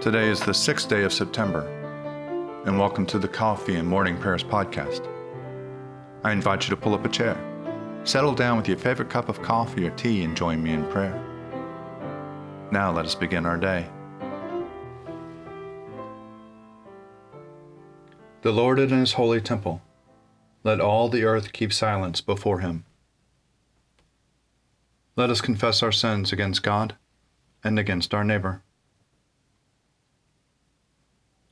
Today is the sixth day of September, and welcome to the Coffee and Morning Prayers podcast. I invite you to pull up a chair, settle down with your favorite cup of coffee or tea, and join me in prayer. Now let us begin our day. The Lord is in his holy temple. Let all the earth keep silence before him. Let us confess our sins against God and against our neighbor.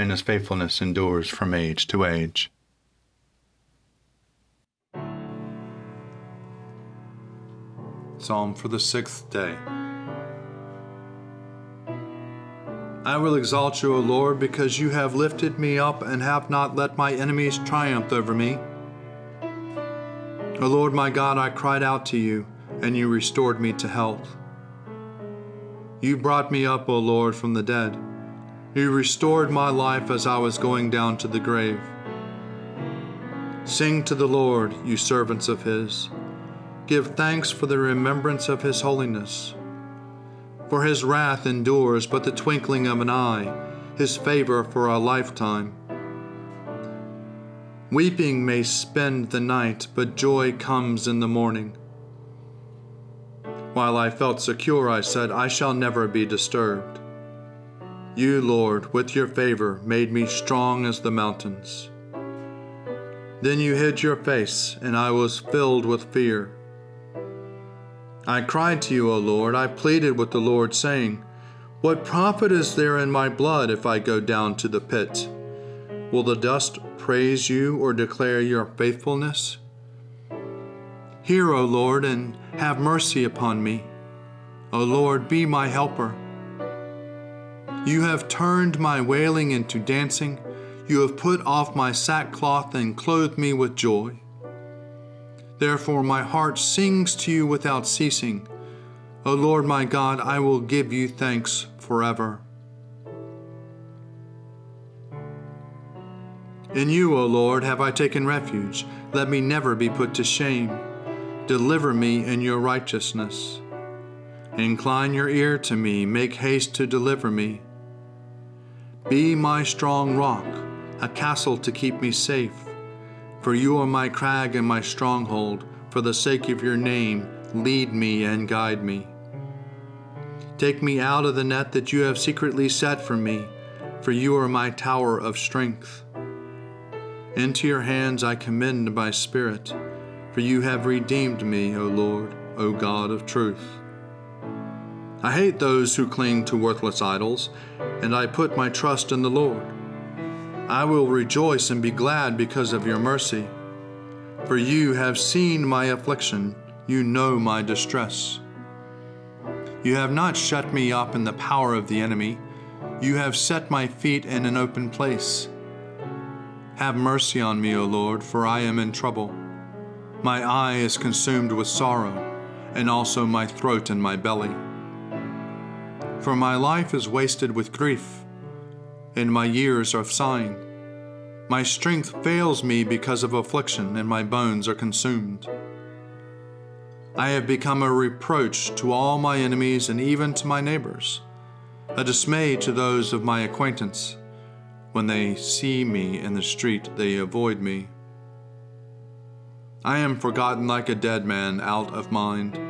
and his faithfulness endures from age to age. Psalm for the sixth day. I will exalt you, O Lord, because you have lifted me up and have not let my enemies triumph over me. O Lord my God, I cried out to you, and you restored me to health. You brought me up, O Lord, from the dead you restored my life as I was going down to the grave. Sing to the Lord, you servants of His. Give thanks for the remembrance of His holiness. For His wrath endures but the twinkling of an eye, His favor for a lifetime. Weeping may spend the night, but joy comes in the morning. While I felt secure, I said, I shall never be disturbed. You, Lord, with your favor, made me strong as the mountains. Then you hid your face, and I was filled with fear. I cried to you, O Lord, I pleaded with the Lord, saying, What profit is there in my blood if I go down to the pit? Will the dust praise you or declare your faithfulness? Hear, O Lord, and have mercy upon me. O Lord, be my helper. You have turned my wailing into dancing. You have put off my sackcloth and clothed me with joy. Therefore, my heart sings to you without ceasing. O Lord my God, I will give you thanks forever. In you, O Lord, have I taken refuge. Let me never be put to shame. Deliver me in your righteousness. Incline your ear to me, make haste to deliver me. Be my strong rock, a castle to keep me safe. For you are my crag and my stronghold. For the sake of your name, lead me and guide me. Take me out of the net that you have secretly set for me, for you are my tower of strength. Into your hands I commend my spirit, for you have redeemed me, O Lord, O God of truth. I hate those who cling to worthless idols, and I put my trust in the Lord. I will rejoice and be glad because of your mercy. For you have seen my affliction, you know my distress. You have not shut me up in the power of the enemy, you have set my feet in an open place. Have mercy on me, O Lord, for I am in trouble. My eye is consumed with sorrow, and also my throat and my belly. For my life is wasted with grief, and my years are sighing. My strength fails me because of affliction, and my bones are consumed. I have become a reproach to all my enemies and even to my neighbors, a dismay to those of my acquaintance. When they see me in the street, they avoid me. I am forgotten like a dead man out of mind.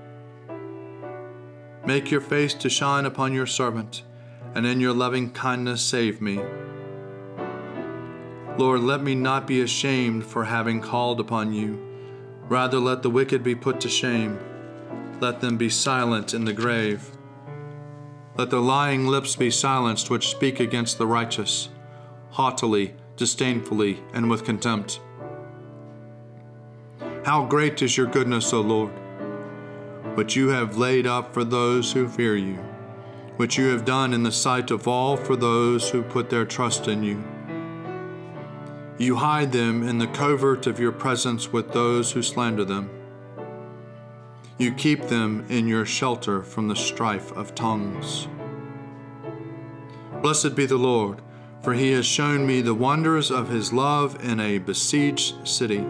Make your face to shine upon your servant, and in your loving kindness save me. Lord, let me not be ashamed for having called upon you Rather, let the wicked be put to shame. Let them be silent in the grave. Let their lying lips be silenced which speak against the righteous, haughtily, disdainfully, and with contempt. How great is your goodness, O Lord, which you have laid up for those who fear you, which you have done in the sight of all for those who put their trust in you. You hide them in the covert of your presence with those who slander them. You keep them in your shelter from the strife of tongues. Blessed be the Lord, for he has shown me the wonders of his love in a besieged city.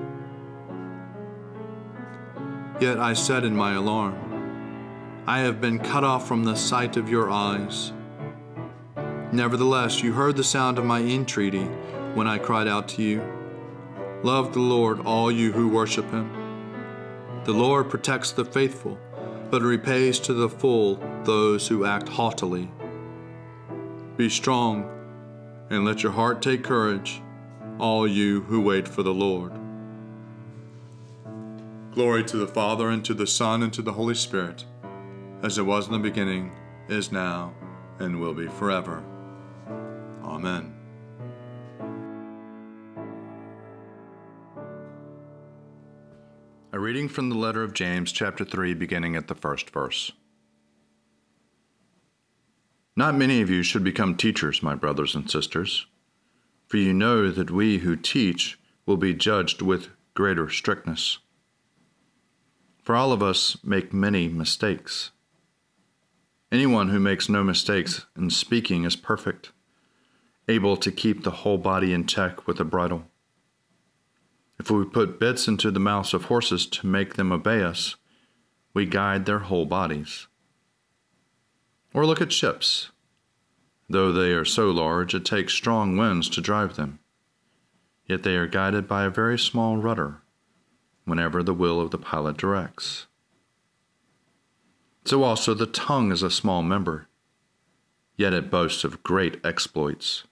Yet I said in my alarm, I have been cut off from the sight of your eyes. Nevertheless, you heard the sound of my entreaty when I cried out to you. Love the Lord, all you who worship him. The Lord protects the faithful, but repays to the full those who act haughtily. Be strong, and let your heart take courage, all you who wait for the Lord. Glory to the Father, and to the Son, and to the Holy Spirit, as it was in the beginning, is now, and will be forever. Amen. A reading from the letter of James, chapter 3, beginning at the first verse. Not many of you should become teachers, my brothers and sisters, for you know that we who teach will be judged with greater strictness. For all of us make many mistakes. Anyone who makes no mistakes in speaking is perfect, able to keep the whole body in check with a bridle. If we put bits into the mouths of horses to make them obey us, we guide their whole bodies. Or look at ships. Though they are so large, it takes strong winds to drive them. Yet they are guided by a very small rudder whenever the will of the pilot directs. So also the tongue is a small member, yet it boasts of great exploits.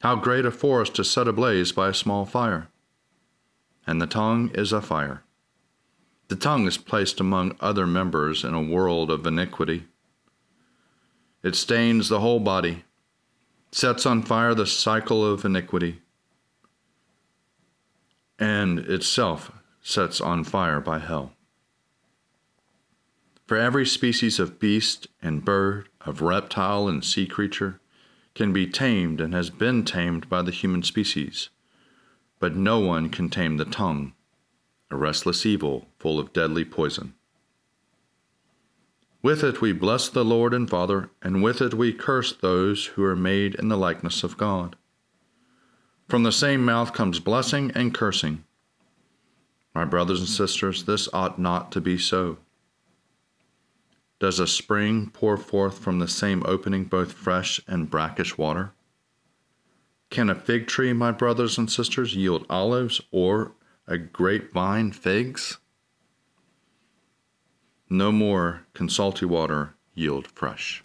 How great a forest is set ablaze by a small fire! And the tongue is a fire. The tongue is placed among other members in a world of iniquity. It stains the whole body, sets on fire the cycle of iniquity, and itself sets on fire by hell. For every species of beast and bird, of reptile and sea creature, can be tamed and has been tamed by the human species, but no one can tame the tongue, a restless evil full of deadly poison. With it we bless the Lord and Father, and with it we curse those who are made in the likeness of God. From the same mouth comes blessing and cursing. My brothers and sisters, this ought not to be so. Does a spring pour forth from the same opening both fresh and brackish water? Can a fig tree, my brothers and sisters, yield olives or a grapevine figs? No more can salty water yield fresh.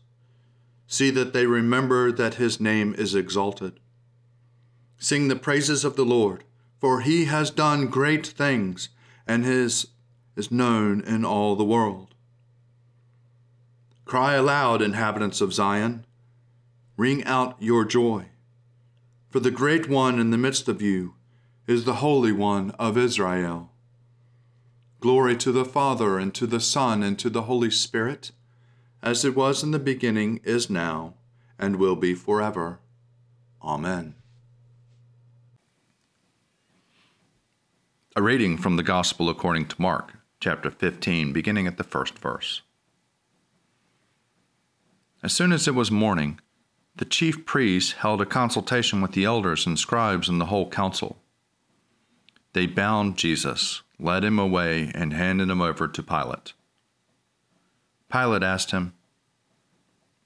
See that they remember that his name is exalted. Sing the praises of the Lord, for he has done great things, and his is known in all the world. Cry aloud, inhabitants of Zion. Ring out your joy. For the great one in the midst of you is the Holy One of Israel. Glory to the Father, and to the Son, and to the Holy Spirit, as it was in the beginning, is now, and will be forever. Amen. A reading from the Gospel according to Mark, chapter 15, beginning at the first verse. As soon as it was morning, the chief priests held a consultation with the elders and scribes and the whole council. They bound Jesus, led him away, and handed him over to Pilate. Pilate asked him,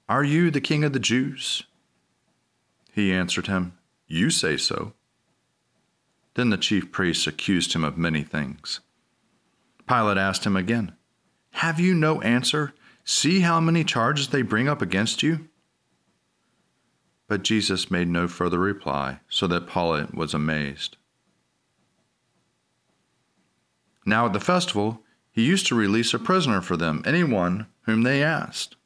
Are you the king of the Jews? He answered him, You say so. Then the chief priests accused him of many things. Pilate asked him again, Have you no answer? See how many charges they bring up against you? But Jesus made no further reply, so that Pilate was amazed. Now at the festival, he used to release a prisoner for them, anyone whom they asked.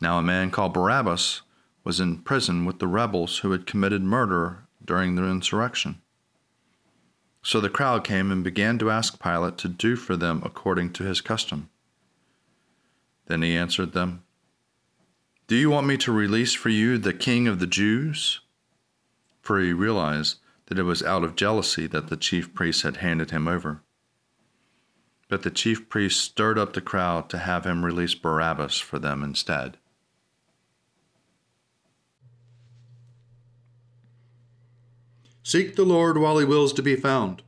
Now a man called Barabbas was in prison with the rebels who had committed murder during the insurrection. So the crowd came and began to ask Pilate to do for them according to his custom. Then he answered them, Do you want me to release for you the king of the Jews? For he realized that it was out of jealousy that the chief priests had handed him over. But the chief priests stirred up the crowd to have him release Barabbas for them instead. Seek the Lord while he wills to be found.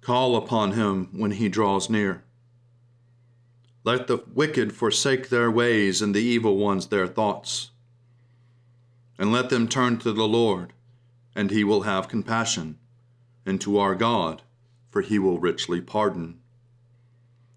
Call upon him when he draws near. Let the wicked forsake their ways and the evil ones their thoughts. And let them turn to the Lord, and he will have compassion, and to our God, for he will richly pardon.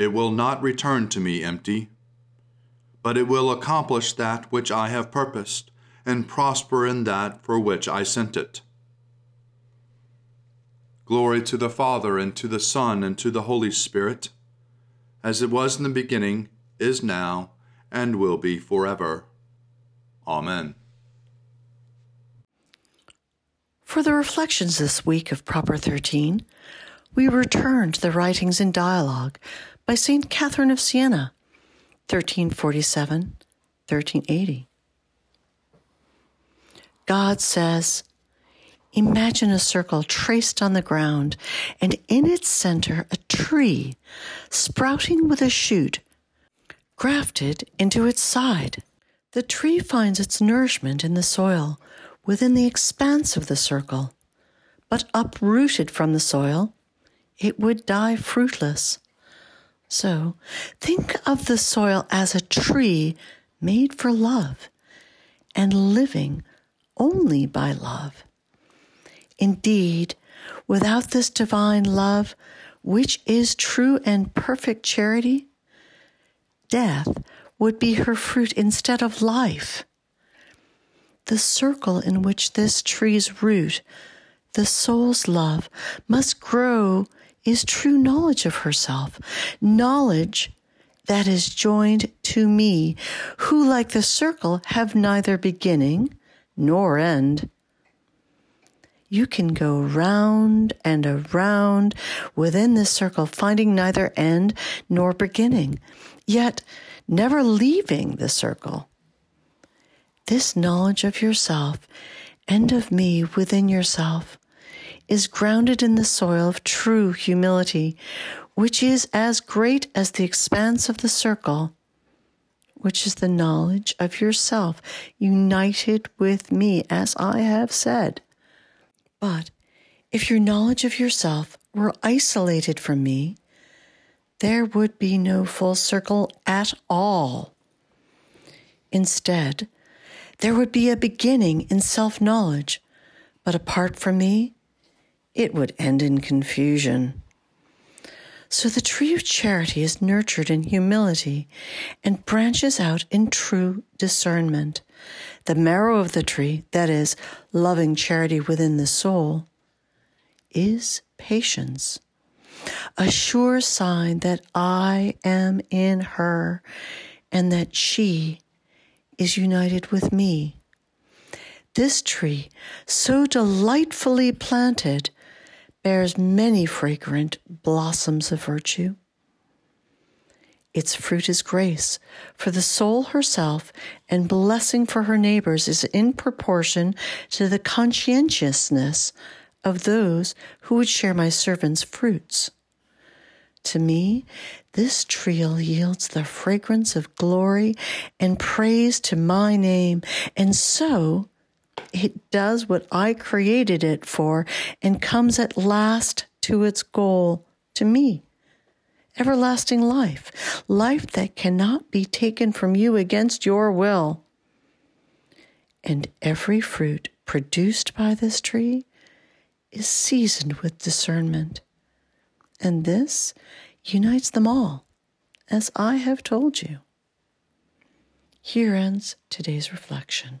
It will not return to me empty, but it will accomplish that which I have purposed, and prosper in that for which I sent it. Glory to the Father, and to the Son, and to the Holy Spirit, as it was in the beginning, is now, and will be forever. Amen. For the reflections this week of Proper 13, we return to the writings and dialogue by St. Catherine of Siena, 1347 1380. God says, Imagine a circle traced on the ground, and in its center a tree sprouting with a shoot grafted into its side. The tree finds its nourishment in the soil within the expanse of the circle, but uprooted from the soil, it would die fruitless. So think of the soil as a tree made for love and living only by love. Indeed, without this divine love, which is true and perfect charity, death would be her fruit instead of life. The circle in which this tree's root, the soul's love, must grow is true knowledge of herself, knowledge that is joined to me, who, like the circle, have neither beginning nor end you can go round and around within this circle, finding neither end nor beginning, yet never leaving the circle. This knowledge of yourself and of me within yourself is grounded in the soil of true humility, which is as great as the expanse of the circle, which is the knowledge of yourself united with me, as I have said. But if your knowledge of yourself were isolated from me, there would be no full circle at all. Instead, there would be a beginning in self knowledge, but apart from me, it would end in confusion. So the tree of charity is nurtured in humility and branches out in true discernment. The marrow of the tree, that is, loving charity within the soul, is patience, a sure sign that I am in her and that she is united with me. This tree, so delightfully planted, bears many fragrant blossoms of virtue. Its fruit is grace for the soul herself, and blessing for her neighbors is in proportion to the conscientiousness of those who would share my servant's fruits. To me, this tree yields the fragrance of glory and praise to my name, and so it does what I created it for and comes at last to its goal, to me. Everlasting life, life that cannot be taken from you against your will. And every fruit produced by this tree is seasoned with discernment. And this unites them all, as I have told you. Here ends today's reflection.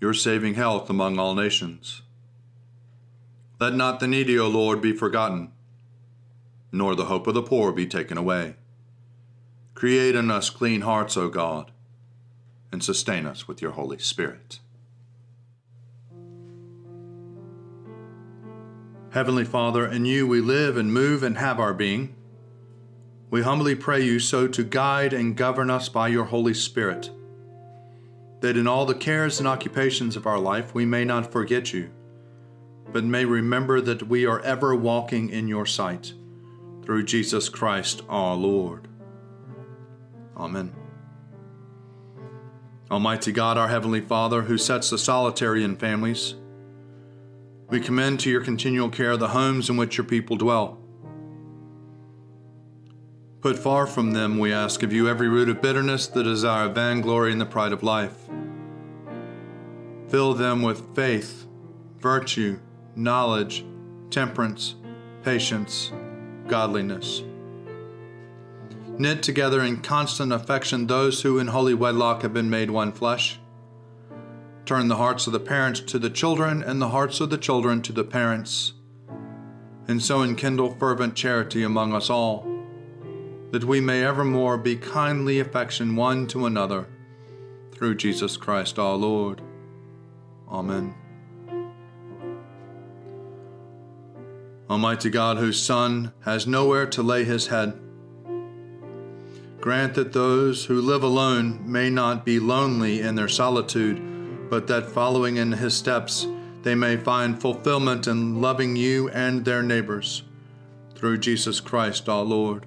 your saving health among all nations. Let not the needy, O Lord, be forgotten, nor the hope of the poor be taken away. Create in us clean hearts, O God, and sustain us with your Holy Spirit. Heavenly Father, in you we live and move and have our being. We humbly pray you so to guide and govern us by your Holy Spirit that in all the cares and occupations of our life we may not forget you, but may remember that we are ever walking in your sight, through Jesus Christ our Lord. Amen. Almighty God, our Heavenly Father, who sets the solitary in families We commend to your continual care the homes in which your people dwell. Put far from them, we ask of you, every root of bitterness, the desire of vainglory, and the pride of life. Fill them with faith, virtue, knowledge, temperance, patience, godliness. Knit together in constant affection those who in holy wedlock have been made one flesh. Turn the hearts of the parents to the children, and the hearts of the children to the parents, and so enkindle fervent charity among us all, that we may evermore be kindly affection one to another, through Jesus Christ our Lord. Amen. Almighty God, whose Son has nowhere to lay his head, grant that those who live alone may not be lonely in their solitude, but that following in his steps, they may find fulfillment in loving you and their neighbors. Through Jesus Christ our Lord.